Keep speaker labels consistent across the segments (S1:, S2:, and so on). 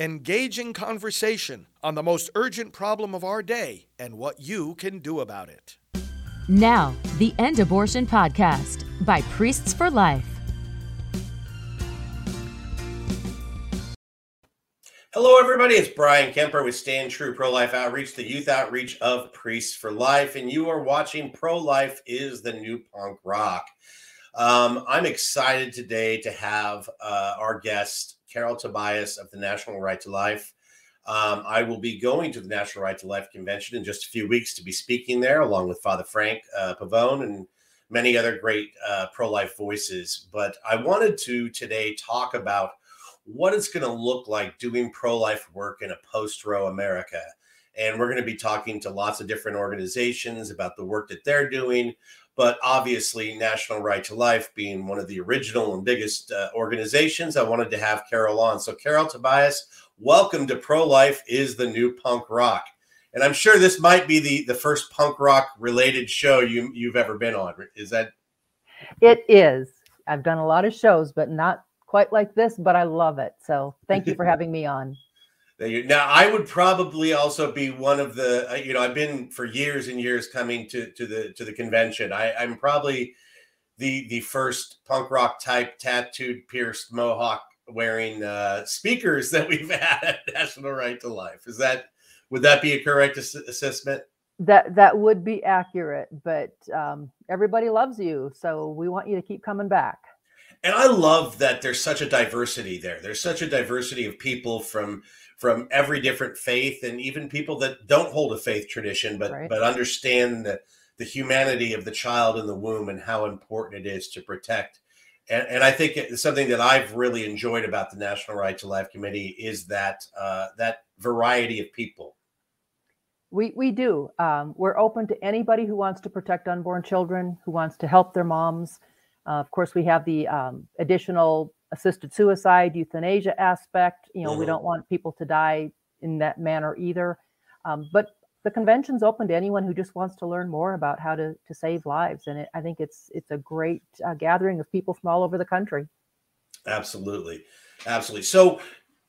S1: engaging conversation on the most urgent problem of our day and what you can do about it.
S2: Now, the End Abortion Podcast by Priests for Life.
S3: Hello, everybody. It's Bryan Kemper with Stand True Pro Life Outreach, the youth outreach of Priests for Life. And you are watching Pro Life is the New Punk Rock. Um, I'm excited today to have uh, our guest, Carol Tobias of the National Right to Life. Um, I will be going to the National Right to Life convention in just a few weeks to be speaking there, along with Father Frank uh, Pavone and many other great uh, pro life voices. But I wanted to today talk about what it's going to look like doing pro life work in a post Roe America. And we're going to be talking to lots of different organizations about the work that they're doing, but obviously national right to life being one of the original and biggest uh, organizations i wanted to have carol on. So carol tobias welcome to pro life is the new punk rock. And i'm sure this might be the the first punk rock related show you you've ever been on. Is that?
S4: It is. I've done a lot of shows but not quite like this but i love it. So thank you for having me on
S3: now, I would probably also be one of the. Uh, you know, I've been for years and years coming to to the to the convention. I, I'm probably the the first punk rock type tattooed, pierced mohawk wearing uh, speakers that we've had at National Right to Life. Is that would that be a correct ass- assessment?
S4: That that would be accurate, but um, everybody loves you, so we want you to keep coming back.
S3: And I love that there's such a diversity there. There's such a diversity of people from from every different faith and even people that don't hold a faith tradition but right. but understand the, the humanity of the child in the womb and how important it is to protect and, and I think it's something that I've really enjoyed about the National Right to Life Committee is that uh, that variety of people.
S4: We we do. Um, we're open to anybody who wants to protect unborn children, who wants to help their moms. Uh, of course, we have the um, additional assisted suicide, euthanasia aspect. You know, mm-hmm. we don't want people to die in that manner either. Um, but the convention's open to anyone who just wants to learn more about how to to save lives, and it, I think it's it's a great uh, gathering of people from all over the country.
S3: Absolutely, absolutely. So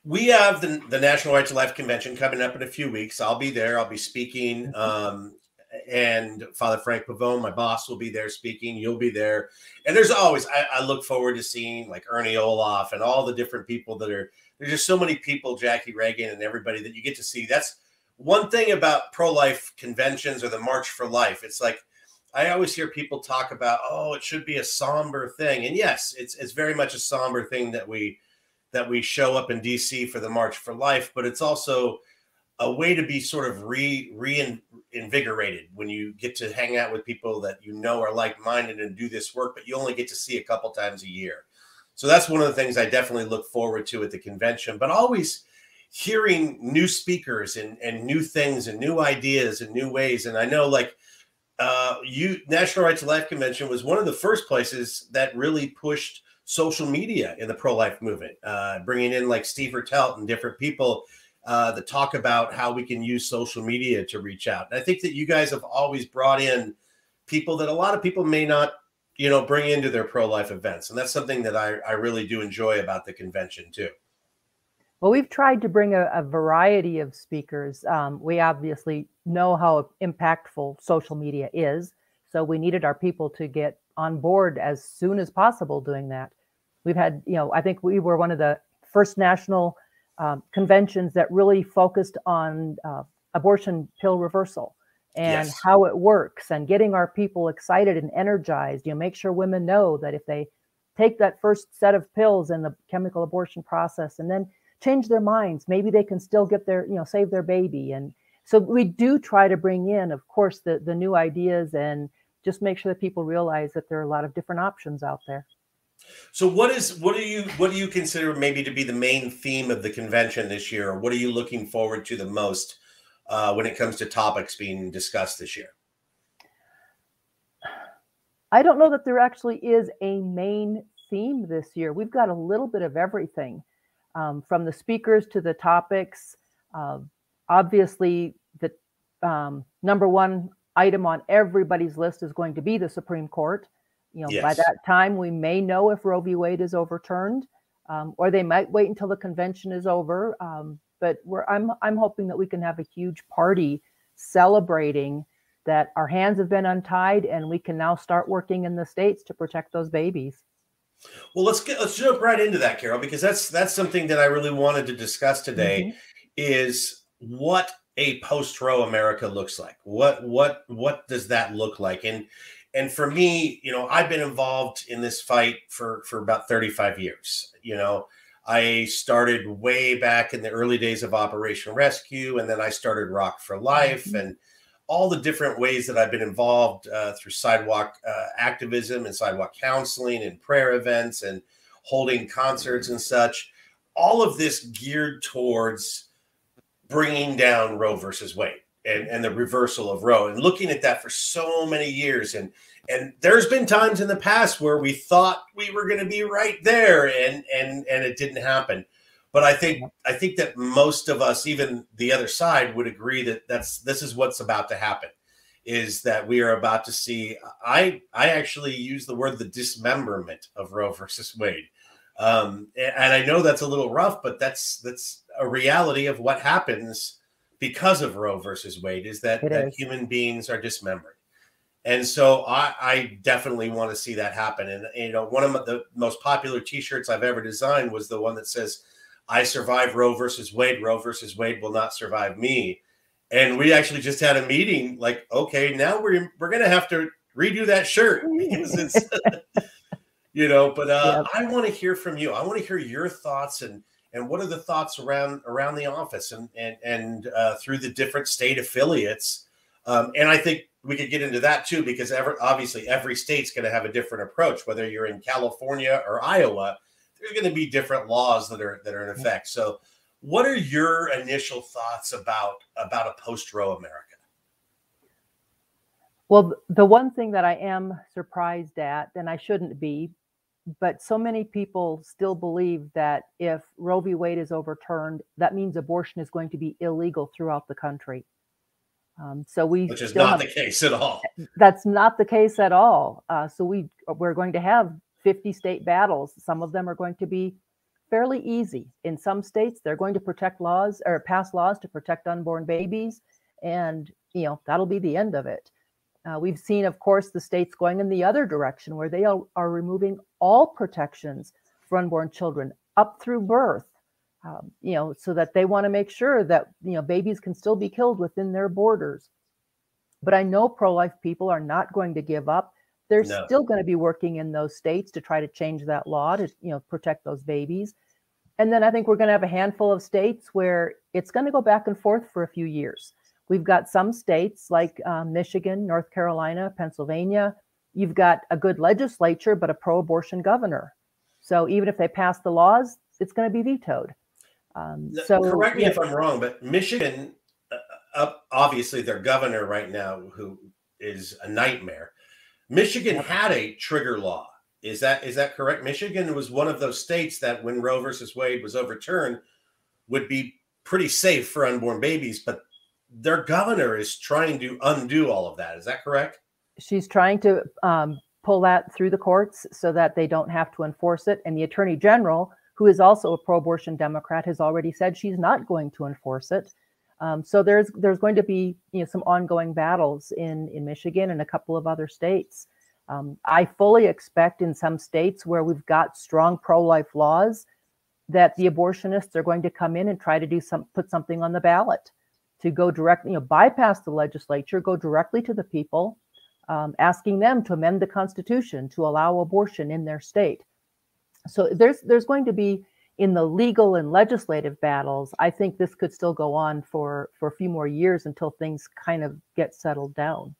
S3: we have the, the National Right to Life Convention coming up in a few weeks. I'll be there. I'll be speaking. Mm-hmm. Um, and Father Frank Pavone, my boss, will be there speaking. You'll be there, and there's always I, I, look forward to seeing like Ernie Ohlhoff and all the different people that are. There's just so many people, Jacki Ragan and everybody that you get to see. That's one thing about pro-life conventions or the March for Life. It's like I always hear people talk about, oh, it should be a somber thing, and yes, it's it's very much a somber thing that we that we show up in DC for the March for Life, but it's also a way to be sort of re reinvigorated when you get to hang out with people that you know are like minded and do this work, but you only get to see a couple times a year. So that's one of the things I definitely look forward to at the convention, but always hearing new speakers and, and new things and new ideas and new ways. And I know like uh, you National Right to Life Convention was one of the first places that really pushed social media in the pro-life movement, uh, bringing in like Steve Ertelt and different people uh, that talk about how we can use social media to reach out. And I think that you guys have always brought in people that a lot of people may not, you know, bring into their pro life events. And that's something that I, I really do enjoy about the convention too.
S4: Well, we've tried to bring a, a variety of speakers. Um, we obviously know how impactful social media is. So we needed our people to get on board as soon as possible doing that. We've had, you know, I think we were one of the first national um, conventions that really focused on uh, abortion pill reversal and yes. how it works and getting our people excited and energized. You know, make sure women know that if they take that first set of pills in the chemical abortion process and then change their minds, maybe they can still get their, you know, save their baby. And so we do try to bring in, of course, the the new ideas and just make sure that people realize that there are a lot of different options out there.
S3: So what is what do you what do you consider maybe to be the main theme of the convention this year, or what are you looking forward to the most uh, when it comes to topics being discussed this year?
S4: I don't know that there actually is a main theme this year. We've got a little bit of everything, um, from the speakers to the topics. Uh, obviously, the um, number one item on everybody's list is going to be the Supreme Court. You know, yes. by that time, we may know if Roe v. Wade is overturned. um, or they might wait until the convention is over. Um, but we're, I'm, I'm hoping that we can have a huge party celebrating that our hands have been untied and we can now start working in the states to protect those babies.
S3: Well, let's get let's jump right into that, Carol, because that's that's something that I really wanted to discuss today. Mm-hmm. Is what a post Roe America looks like. What what what does that look like? And and for me, you know, I've been involved in this fight for for about 35 years. You know, I started way back in the early days of Operation Rescue, and then I started Rock for Life, mm-hmm. and all the different ways that I've been involved uh, through sidewalk uh, activism and sidewalk counseling and prayer events and holding concerts and such. All of this geared towards bringing down Roe versus Wade and, and the reversal of Roe and looking at that for so many years. And and there's been times in the past where we thought we were going to be right there and and and it didn't happen. But I think I think that most of us, even the other side, would agree that that's this is what's about to happen. Is that we are about to see? I I actually use the word the dismemberment of Roe versus Wade, um, and I know that's a little rough, but that's that's a reality of what happens because of Roe versus Wade is that, that is. human beings are dismembered. And so I, I definitely want to see that happen. And, you know, one of the most popular T-shirts I've ever designed was the one that says, "I survive Roe versus Wade. Roe versus Wade will not survive me." And we actually just had a meeting. Like, okay, now we're we're gonna have to redo that shirt because it's, you know. But uh, I want to hear from you. I want to hear your thoughts and and what are the thoughts around around the office and and and uh, through the different state affiliates? Um, and i think we could get into that too because every, obviously every state's going to have a different approach whether you're in california or iowa there's going to be different laws that are that are in mm-hmm. effect. So what are your initial thoughts about about a post roe america?
S4: Well the one thing that i am surprised at and i shouldn't be but so many people still believe that if Roe v. Wade is overturned, that means abortion is going to be illegal throughout the country. Um, so we
S3: which is not have, the case at all.
S4: That's not the case at all. Uh, so we we're going to have 50 state battles. Some of them are going to be fairly easy. In some states, they're going to protect laws or pass laws to protect unborn babies, and you know that'll be the end of it. Uh, we've seen, of course, the states going in the other direction where they are, are removing all protections for unborn children up through birth, um, you know, so that they want to make sure that, you know, babies can still be killed within their borders. But I know pro life people are not going to give up. They're no. still going to be working in those states to try to change that law to, you know, protect those babies. And then I think we're going to have a handful of states where it's going to go back and forth for a few years. We've got some states like um, Michigan, North Carolina, Pennsylvania. You've got a good legislature, but a pro abortion governor. So even if they pass the laws, it's going to be vetoed.
S3: Um, so correct me if I'm wrong, but Michigan, uh, obviously their governor right now, who is a nightmare. Michigan yep. had a trigger law. Is that is that correct? Michigan was one of those states that when Roe versus Wade was overturned, would be pretty safe for unborn babies, but their governor is trying to undo all of that. Is that correct?
S4: She's trying to um, pull that through the courts so that they don't have to enforce it. And the attorney general, who is also a pro-abortion Democrat, has already said she's not going to enforce it. Um, so there's there's going to be you know some ongoing battles in in Michigan and a couple of other states. Um, I fully expect in some states where we've got strong pro-life laws that the abortionists are going to come in and try to do some put something on the ballot to go directly, you know, bypass the legislature, go directly to the people, um, asking them to amend the Constitution to allow abortion in their state. So there's there's going to be in the legal and legislative battles. I think this could still go on for for a few more years until things kind of get settled down.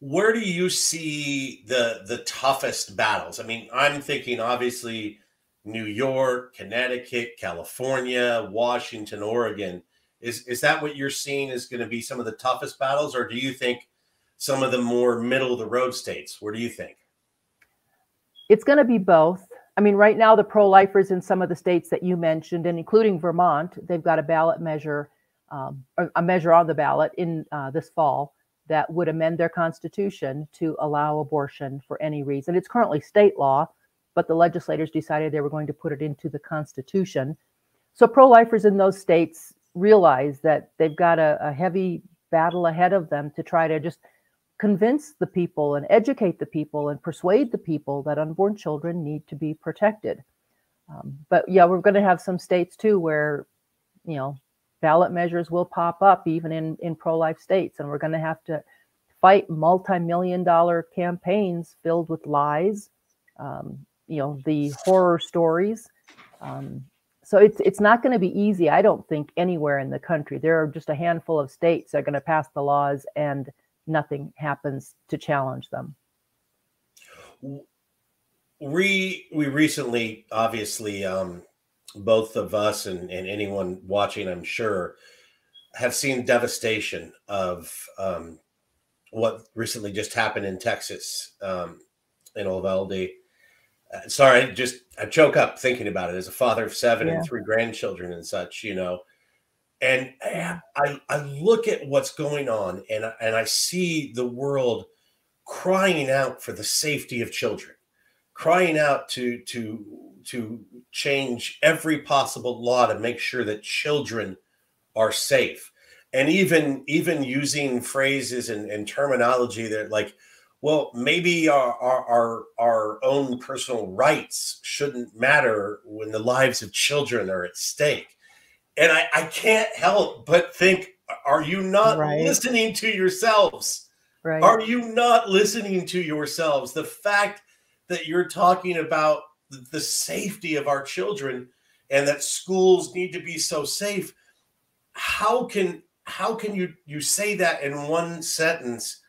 S3: Where do you see the the toughest battles? I mean, I'm thinking obviously New York, Connecticut, California, Washington, Oregon is is that what you're seeing is going to be some of the toughest battles, or do you think some of the more middle of the road states? Where do you think?
S4: It's going to be both. I mean, right now the pro-lifers in some of the states that you mentioned, and including Vermont, they've got a ballot measure, um, a measure on the ballot in uh, this fall that would amend their constitution to allow abortion for any reason. It's currently state law, but the legislators decided they were going to put it into the Constitution. So pro lifers in those states realize that they've got a, a heavy battle ahead of them to try to just convince the people and educate the people and persuade the people that unborn children need to be protected. Um, but yeah, we're going to have some states too where, you know, ballot measures will pop up even in, in pro life states, and we're going to have to fight multi million dollar campaigns filled with lies, um, you know, the horror stories. Um, so it's it's not going to be easy, I don't think, anywhere in the country. There are just a handful of states that are going to pass the laws, and nothing happens to challenge them.
S3: We we recently, obviously, um, both of us and, and anyone watching, I'm sure, have seen devastation of um, what recently just happened in Texas, um, in Uvalde. Uh, sorry, just I choke up thinking about it as a father of seven yeah. and three grandchildren and such, you know. And I, I look at what's going on and, and I see the world crying out for the safety of children, crying out to to to change every possible law to make sure that children are safe and even even using phrases and, and terminology that like well maybe our, our, our own personal rights shouldn't matter when the lives of children are at stake. And i i can't help but think are you not right. listening to yourselves? Right. Are you not listening to yourselves? The fact that you're talking about the safety of our children and that schools need to be so safe how can how can you you say that in one sentence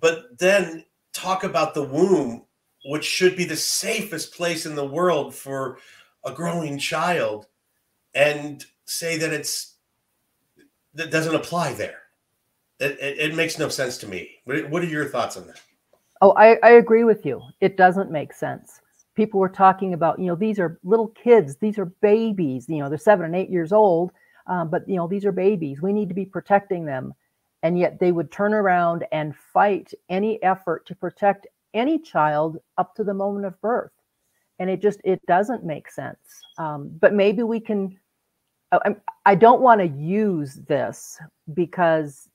S3: but then talk about the womb which should be the safest place in the world for a growing child and say that it's that doesn't apply there. It, it, it makes no sense to me. What, what are your thoughts on that?
S4: Oh I, I agree with you. It doesn't make sense. People were talking about you know these are little kids. These are babies. You know they're seven and eight years old um, but you know these are babies. We need to be protecting them and yet they would turn around and fight any effort to protect any child up to the moment of birth. And it just it doesn't make sense. Um, but maybe we can I, I don't want to use this because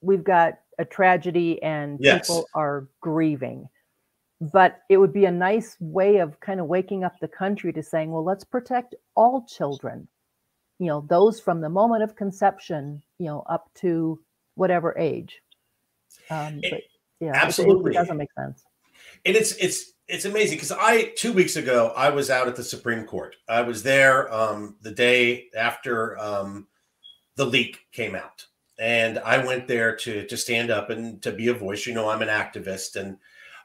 S4: we've got a tragedy and yes. people are grieving. But it would be a nice way of kind of waking up the country to saying well let's protect all children you know those from the moment of conception you know up to whatever age. Um, but yeah
S3: absolutely
S4: it, it doesn't make sense.
S3: And it's it's it's amazing because i two weeks ago i was out at the supreme court. I was there um, the day after um, the leak came out. And i went there to to stand up and to be a voice. You know i'm an activist and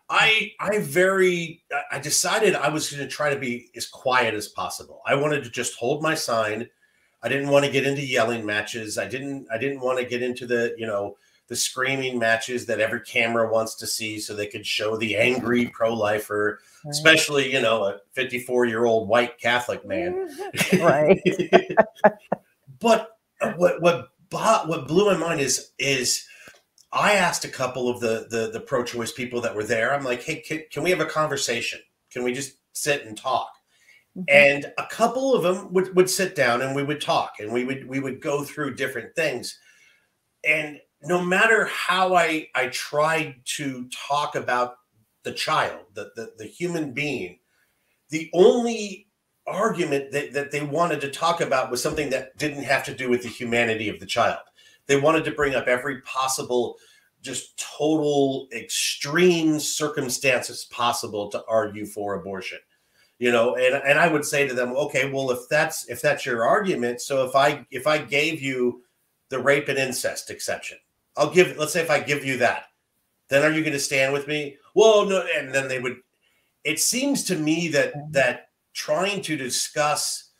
S3: I I very I decided I was going to try to be as quiet as possible. I wanted to just hold my sign I didn't want to get into yelling matches. I didn't I didn't want to get into the, you know, the screaming matches that every camera wants to see so they could show the angry pro-lifer, right. especially, you know, a 54-year-old white Catholic man.
S4: right.
S3: but uh, what what what blew my mind is is I asked a couple of the the, the pro-choice people that were there. I'm like, "Hey, can, can we have a conversation? Can we just sit and talk?" Mm-hmm. And a couple of them would, would sit down and we would talk and we would we would go through different things. And no matter how I I tried to talk about the child, the, the, the human being, the only argument that, that they wanted to talk about was something that didn't have to do with the humanity of the child. They wanted to bring up every possible, just total extreme circumstances possible to argue for abortion you know and and i would say to them okay well if that's if that's your argument so if i if i gave you the rape and incest exception i'll give let's say if i give you that then are you going to stand with me? Well no and then they would it seems to me that mm-hmm. that trying to discuss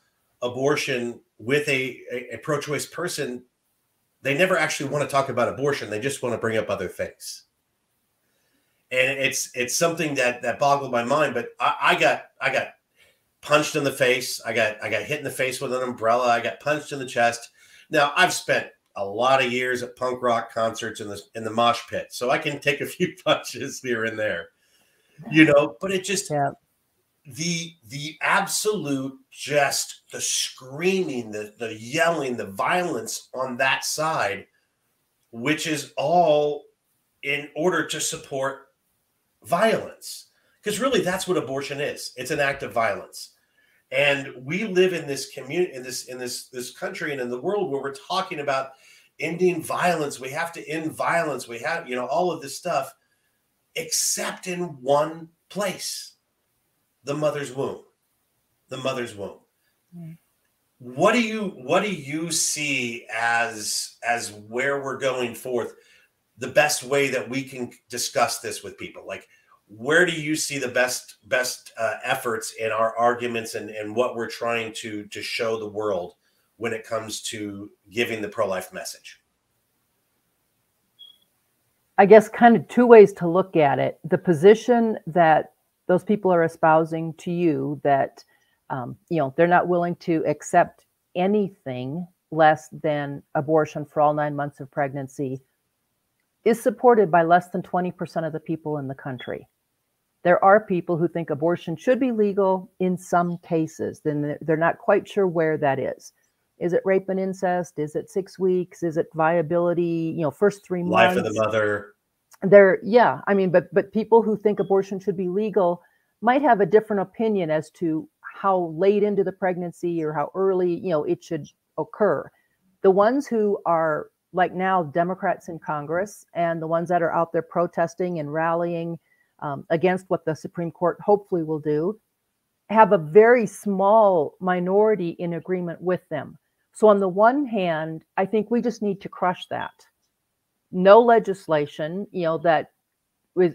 S3: abortion with a, a, a pro-choice person they never actually want to talk about abortion they just want to bring up other things and it's it's something that that boggled my mind. But I, I got I got punched in the face. I got I got hit in the face with an umbrella. I got punched in the chest. Now I've spent a lot of years at punk rock concerts in the in the mosh pit, so I can take a few punches here and there, you know. But it just yeah. the the absolute just the screaming the the yelling the violence on that side which is all in order to support violence. Because really that's what abortion is. It's an act of violence. And we live in this community in this in this this country and in the world where we're talking about ending violence. We have to end violence. We have you know all of this stuff except in one place the mother's womb the mother's womb. Mm. what do you what do you see as as where we're going forth the best way that we can discuss this with people? Like where do you see the best best uh, efforts in our arguments and and what we're trying to to show the world when it comes to giving the pro-life message?
S4: I guess kind of two ways to look at it. The position that those people are espousing to you that um, you know they're not willing to accept anything less than abortion for all nine months of pregnancy is supported by less than 20% of the people in the country. There are people who think abortion should be legal in some cases then they're not quite sure where that is. Is it rape and incest? Is it six weeks? Is it viability you know first three months
S3: life of the mother.
S4: There yeah i mean but but people who think abortion should be legal might have a different opinion as to how late into the pregnancy or how early you know it should occur. The ones who are like now democrats in congress and the ones that are out there protesting and rallying um, against what the supreme court hopefully will do have a very small minority in agreement with them so on the one hand i think we just need to crush that no legislation, you know, that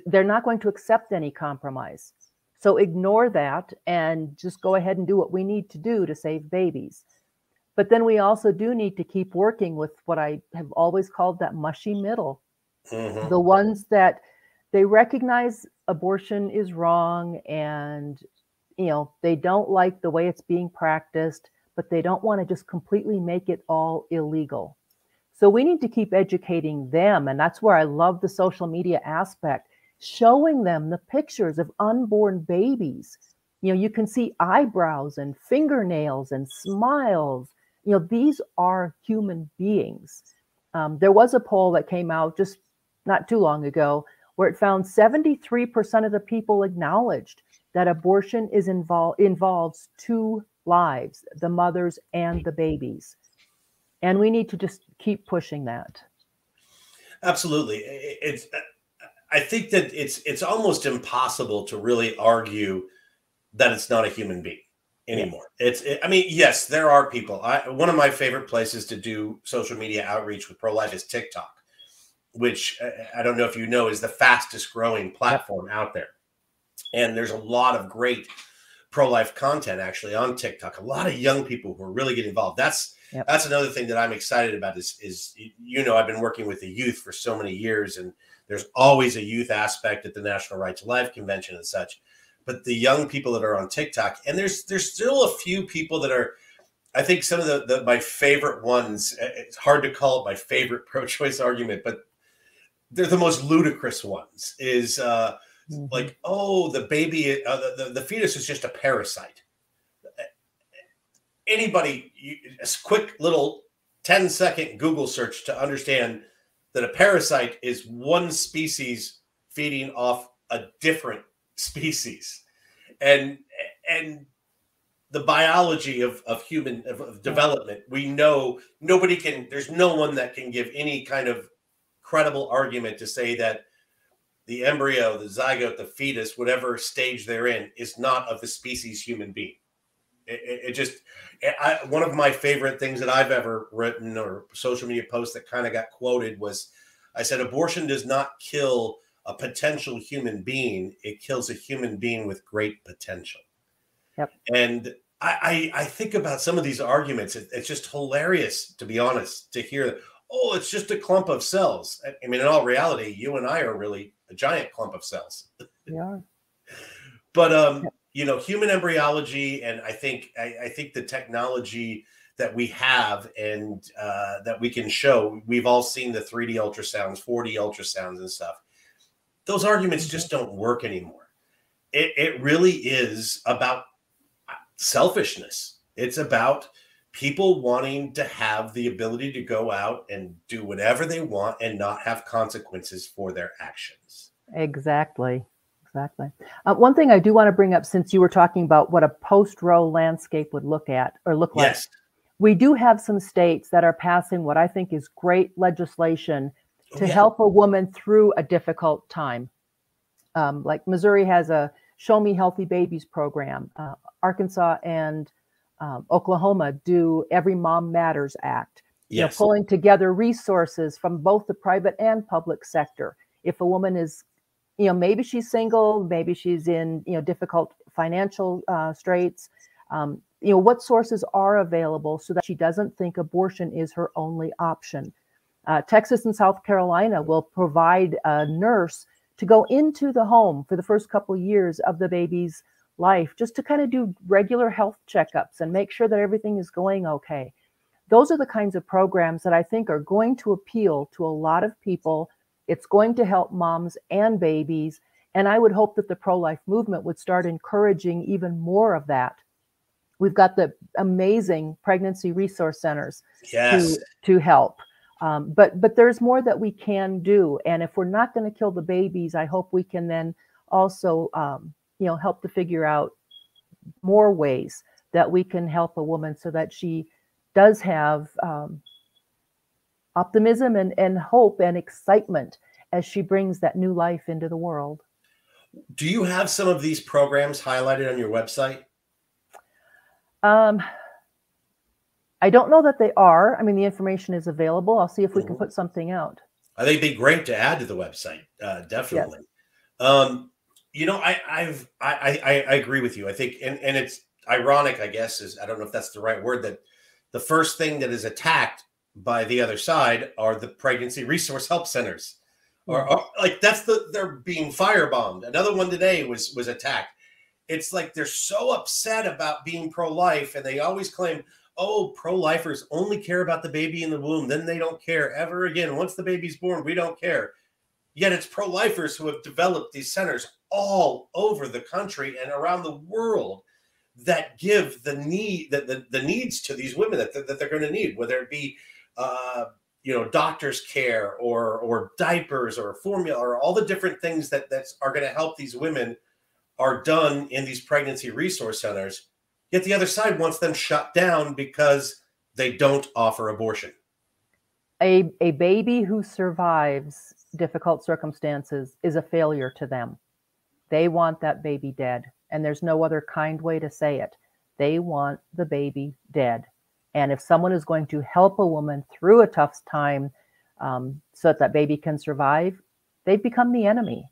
S4: they're not going to accept any compromise. So ignore that and just go ahead and do what we need to do to save babies. But then we also do need to keep working with what I have always called that mushy middle. Mm-hmm. The ones that they recognize abortion is wrong and you know, they don't like the way it's being practiced, but they don't want to just completely make it all illegal. So we need to keep educating them. And that's where I love the social media aspect, showing them the pictures of unborn babies. You know, you can see eyebrows and fingernails and smiles. You know, these are human beings. Um, there was a poll that came out just not too long ago where it found 73% of the people acknowledged that abortion is involved involves two lives, the mothers and the babies. And we need to just keep pushing that.
S3: Absolutely. It's i think that it's it's almost impossible to really argue that it's not a human being anymore. It's it, i mean yes there are people. I one of my favorite places to do social media outreach with pro-life is tiktok which uh, i don't know if you know is the fastest growing platform out there. And there's a lot of great pro-life content actually on tiktok. A lot of young people who are really getting involved. That's Yep. That's another thing that I'm excited about is, is, you know, I've been working with the youth for so many years and there's always a youth aspect at the National Right to Life convention and such. But the young people that are on TikTok, and there's there's still a few people that are, I think some of the, the my favorite ones. It's hard to call it my favorite pro-choice argument, but they're the most ludicrous ones. Is uh, mm-hmm. like, oh, the baby, uh, the, the the fetus is just a parasite anybody, a quick little 10 second Google search to understand that a parasite is one species feeding off a different species. And, and, the biology of, of human of, of development we know nobody can there's no one that can give any kind of credible argument to say that the embryo the zygote the fetus whatever stage they're in is not of the species human being it, it just I, one of my favorite things that I've ever written or social media post that kind of got quoted was I said abortion does not kill a potential human being; it kills a human being with great potential.
S4: Yep.
S3: And I, I, I think about some of these arguments. It, it's just hilarious, to be honest, to hear. Oh, it's just a clump of cells. I mean, in all reality, you and I are really a giant clump of cells.
S4: Yeah.
S3: but um, yep you know human embryology and i think i, I think the technology that we have and uh, that we can show we've all seen the 3d ultrasounds 4d ultrasounds and stuff those arguments just don't work anymore it, it really is about selfishness. It's about people wanting to have the ability to go out and do whatever they want and not have consequences for their actions.
S4: Exactly. Exactly. Uh, one thing I do want to bring up, since you were talking about what a post-Roe landscape would look at or look like,
S3: Yes.
S4: we do have some states that are passing what I think is great legislation to
S3: yeah.
S4: help a woman through a difficult time. Um, like Missouri has a Show Me Healthy Babies program. Uh, Arkansas and um, Oklahoma do Every Mom Matters Act. You know, pulling together resources from both the private and public sector. If a woman is, you know, maybe she's single, maybe she's in, you know, difficult financial uh, straits. Um, you know, what sources are available so that she doesn't think abortion is her only option. Uh, Texas and South Carolina will provide a nurse to go into the home for the first couple years of the baby's life, just to kind of do regular health checkups and make sure that everything is going okay. Those are the kinds of programs that I think are going to appeal to a lot of people. It's going to help moms and babies. And I would hope that the pro life movement would start encouraging even more of that. We've got the amazing pregnancy resource centers
S3: Yes.
S4: to to help. Um, but but there's more that we can do, and if we're not going to kill the babies, I hope we can then also um, you know help to figure out more ways that we can help a woman so that she does have um, optimism and, and hope and excitement as she brings that new life into the world.
S3: Do you have some of these programs highlighted on your website?
S4: Um, I don't know that they are. I mean, the information is available. I'll see if we can
S3: Mhm.
S4: put something out.
S3: I think it'd be great to add to the website. Uh, definitely. Um, you know, I, I've I, I I agree with you. I think, and and it's ironic, I guess, is I don't know if that's the right word that the first thing that is attacked by the other side are the pregnancy resource help centers, or, or like that's the they're being firebombed. Another one today was was attacked. It's like they're so upset about being pro life, and they always claim, oh, pro lifers only care about the baby in the womb. Then they don't care ever again. Once the baby's born, we don't care. Yet it's pro lifers who have developed these centers all over the country and around the world that give the need the, the, the needs to these women that, that they're going to need, whether it be uh, you know doctor's care or or diapers or formula or all the different things that that's are going to help these women are done in these pregnancy resource centers. Yet the other side wants them shut down because they don't offer abortion.
S4: a, a baby who survives difficult circumstances is a failure to them. They want that baby dead. And there's no other kind way to say it. They want the baby dead. And if someone is going to help a woman through a tough time um, so that that baby can survive, they've become the enemy.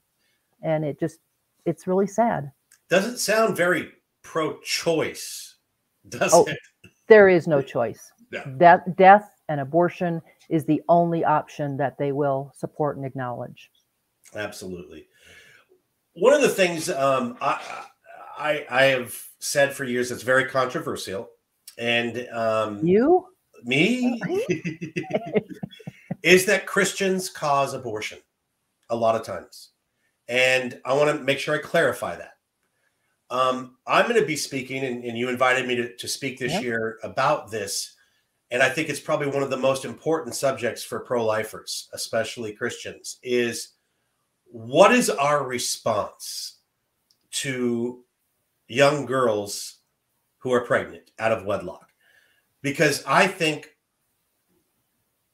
S4: And it just, it's really sad.
S3: Doesn't sound very pro-choice, does
S4: Oh.
S3: it?
S4: There is no choice.
S3: No.
S4: Death, death and abortion is the only option that they will support and acknowledge.
S3: Absolutely. One of the things um, I, I I have said for years that's very controversial, and um,
S4: You?
S3: me is that Christians cause abortion a lot of times, and I want to make sure I clarify that. Um, I'm going to be speaking, and, and you invited me to, to speak this
S4: Yep.
S3: year about this, and I think it's probably one of the most important subjects for pro-lifers, especially Christians, is what is our response to young girls who are pregnant out of wedlock? Because I think,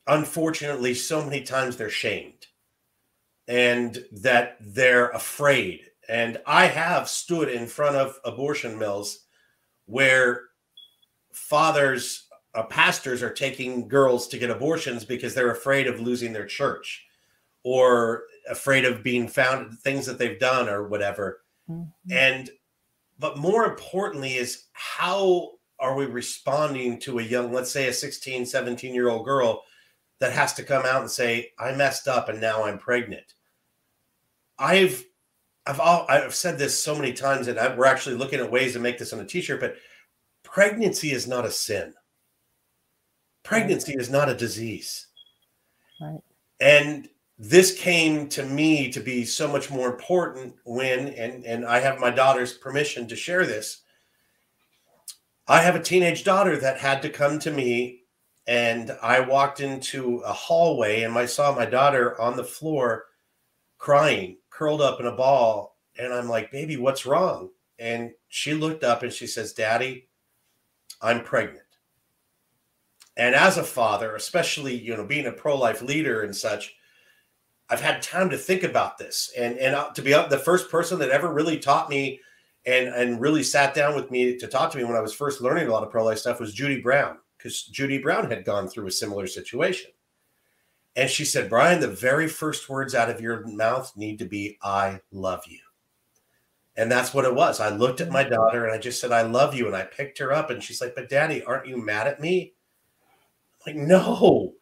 S3: unfortunately, so many times they're shamed and that they're afraid. And I have stood in front of abortion mills where fathers, uh, pastors are taking girls to get abortions because they're afraid of losing their church or afraid of being found things that they've done or whatever
S4: Mhm.
S3: and but more importantly is how are we responding to a young let's say a 16 17 year old girl that has to come out and say i messed up and now i'm pregnant i've i've all, i've said this so many times and I, we're actually looking at ways to make this on a t-shirt but pregnancy is not a sin pregnancy is not a disease
S4: Right.
S3: and this came to me to be so much more important when and and I have my daughter's permission to share this. I have a teenage daughter that had to come to me and I walked into a hallway and I saw my daughter on the floor crying, curled up in a ball and I'm like, "Baby, what's wrong?" And she looked up and she says, "Daddy, I'm pregnant." And as a father, especially, you know, being a pro-life leader and such, I've had time to think about this, and and uh, to be the first person that ever really taught me, and and really sat down with me to talk to me when I was first learning a lot of pro life stuff was Judy Brown, because Judy Brown had gone through a similar situation, and she said, Bryan, the very first words out of your mouth need to be "I love you," and that's what it was. I looked at my daughter and I just said, "I love you," and I picked her up, and she's like, "But Daddy, aren't you mad at me?" I'm like, no,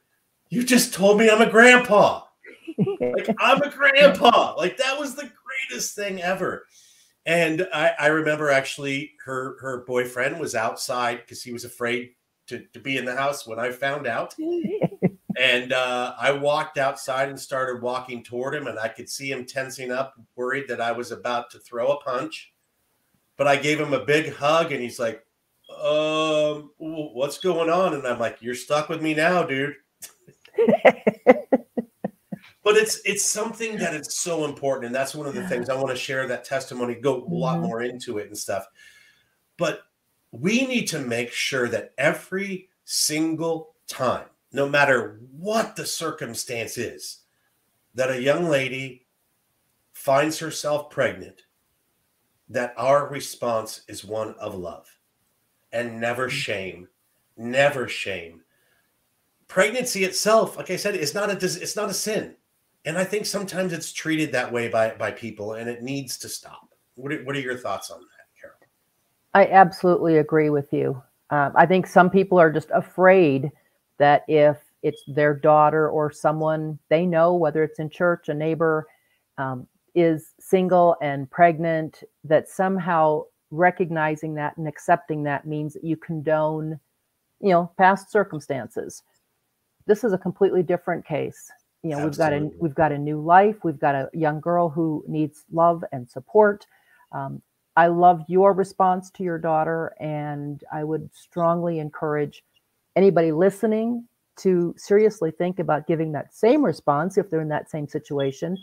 S3: you just told me I'm a grandpa like I'm a grandpa. Like that was the greatest thing ever. And I, I remember actually her her boyfriend was outside because he was afraid to, to be in the house when I found out. and uh, I walked outside and started walking toward him, and I could see him tensing up, worried that I was about to throw a punch. But I gave him a big hug, and he's like, um, what's going on? And I'm like, you're stuck with me now, dude but it's it's something that is so important and that's one of the things i want to share that testimony go a lot mm-hmm. more into it and stuff but we need to make sure that every single time no matter what the circumstance is that a young lady finds herself pregnant that our response is one of love and never mm. shame never shame pregnancy itself like i said is not a it's not a sin and I think sometimes it's treated that way by by people, and it needs to stop. What are, what are your thoughts on that, Carol?
S4: I absolutely agree with you. Um, I think some people are just afraid that if it's their daughter or someone they know, whether it's in church, a neighbor, um, is single and pregnant, that somehow recognizing that and accepting that means that you condone, you know, past circumstances. This is a completely different case you know Absolutely. we've got a we've got a new life we've got a young girl who needs love and support um, i love your response to your daughter and i would strongly encourage anybody listening to seriously think about giving that same response if they're in that same situation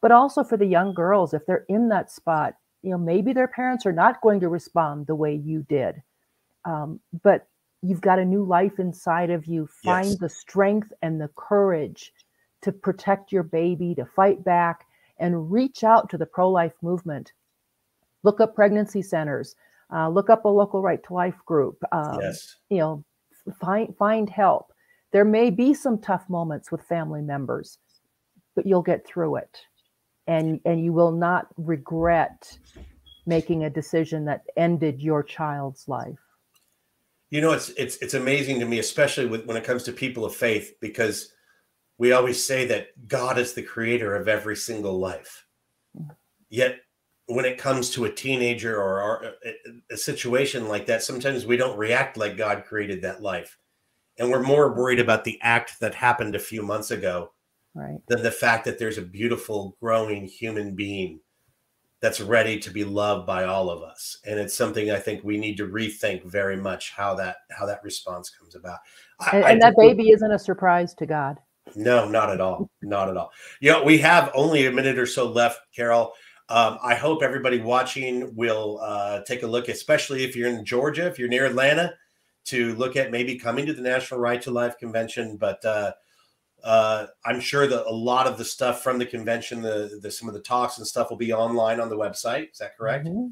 S4: but also for the young girls if they're in that spot you know maybe their parents are not going to respond the way you did um, but you've got a new life inside of you find yes. the strength and the courage to protect your baby, to fight back, and reach out to the pro life movement. Look up pregnancy centers, uh, look up a local right to life group. Um, yes. You know, find, find help. There may be some tough moments with family members, but you'll get through it. And, and you will not regret making a decision that ended your child's life.
S3: You know, it's it's it's amazing to me, especially with, when it comes to people of faith, because we always say that God is the creator of every single life. Mm. Yet, when it comes to a teenager or, a, situation like that, sometimes we don't react like God created that life. And we're more worried about the act that happened a few months ago right. than the fact that there's a beautiful, growing human being that's ready to be loved by all of us and it's something i think we need to rethink very much how that how that response comes about
S4: I, and, and that baby isn't a surprise to god
S3: no, not at all. Not at all. You know, we have only a minute or so left, Carol. Um, I hope everybody watching will uh, take a look, especially if you're in Georgia, if you're near Atlanta, to look at maybe coming to the National Right to Life convention. But uh, uh, I'm sure that a lot of the stuff from the convention, the, the some of the talks and stuff, will be online on the website. Is that correct?
S4: Mm-hmm.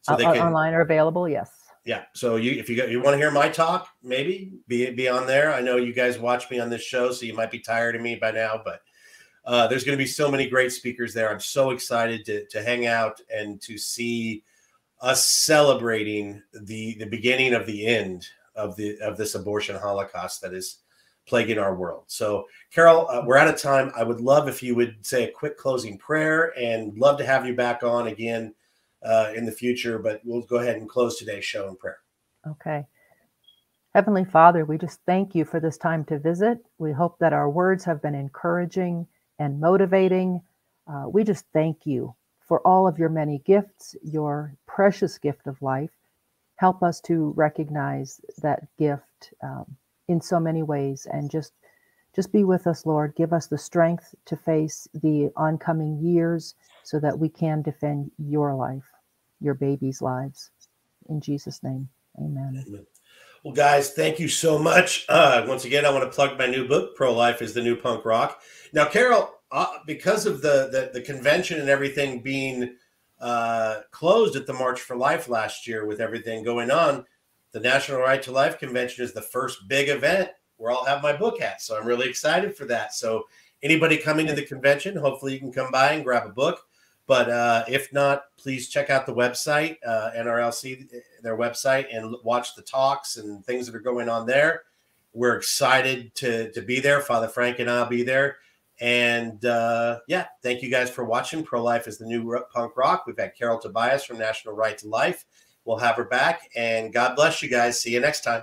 S4: So they can, online are available. Yes
S3: yeah. So you, if you you want to hear my talk, maybe be be on there. I know you guys watch me on this show, so you might be tired of me by now, but uh, there's going to be so many great speakers there. I'm so excited to to hang out and to see us celebrating the the beginning of the end of the of this abortion holocaust that is plaguing our world. So, Carol, uh, we're out of time. I would love if you would say a quick closing prayer, and love to have you back on again uh, in the future. But we'll go ahead and close today's show in prayer.
S4: Okay. Heavenly Father, we just thank you for this time to visit. We hope that our words have been encouraging and motivating. Uh, we just thank you for all of your many gifts, your precious gift of life. Help us to recognize that gift um, in so many ways and just just be with us, Lord. Give us the strength to face the oncoming years so that we can defend your life, your babies' lives. In Jesus' name, amen. amen.
S3: Well, guys, thank you so much. Uh, once again, I want to plug my new book, Pro Life is the New Punk Rock. Now, Carol, uh, because of the, the, the convention and everything being uh, closed at the March for Life last year, with everything going on, the National Right to Life Convention is the first big event where I'll have my book at. So I'm really excited for that. So anybody coming to the convention, hopefully you can come by and grab a book. But uh, if not, please check out the website, uh, NRLC, their website, and watch the talks and things that are going on there. We're excited to to be there. Father Frank and I'll be there. And uh, yeah, thank you guys for watching. Pro Life is the new punk rock. We've had Carol Tobias from National Right to Life. We'll have her back. And God bless you guys. See you next time.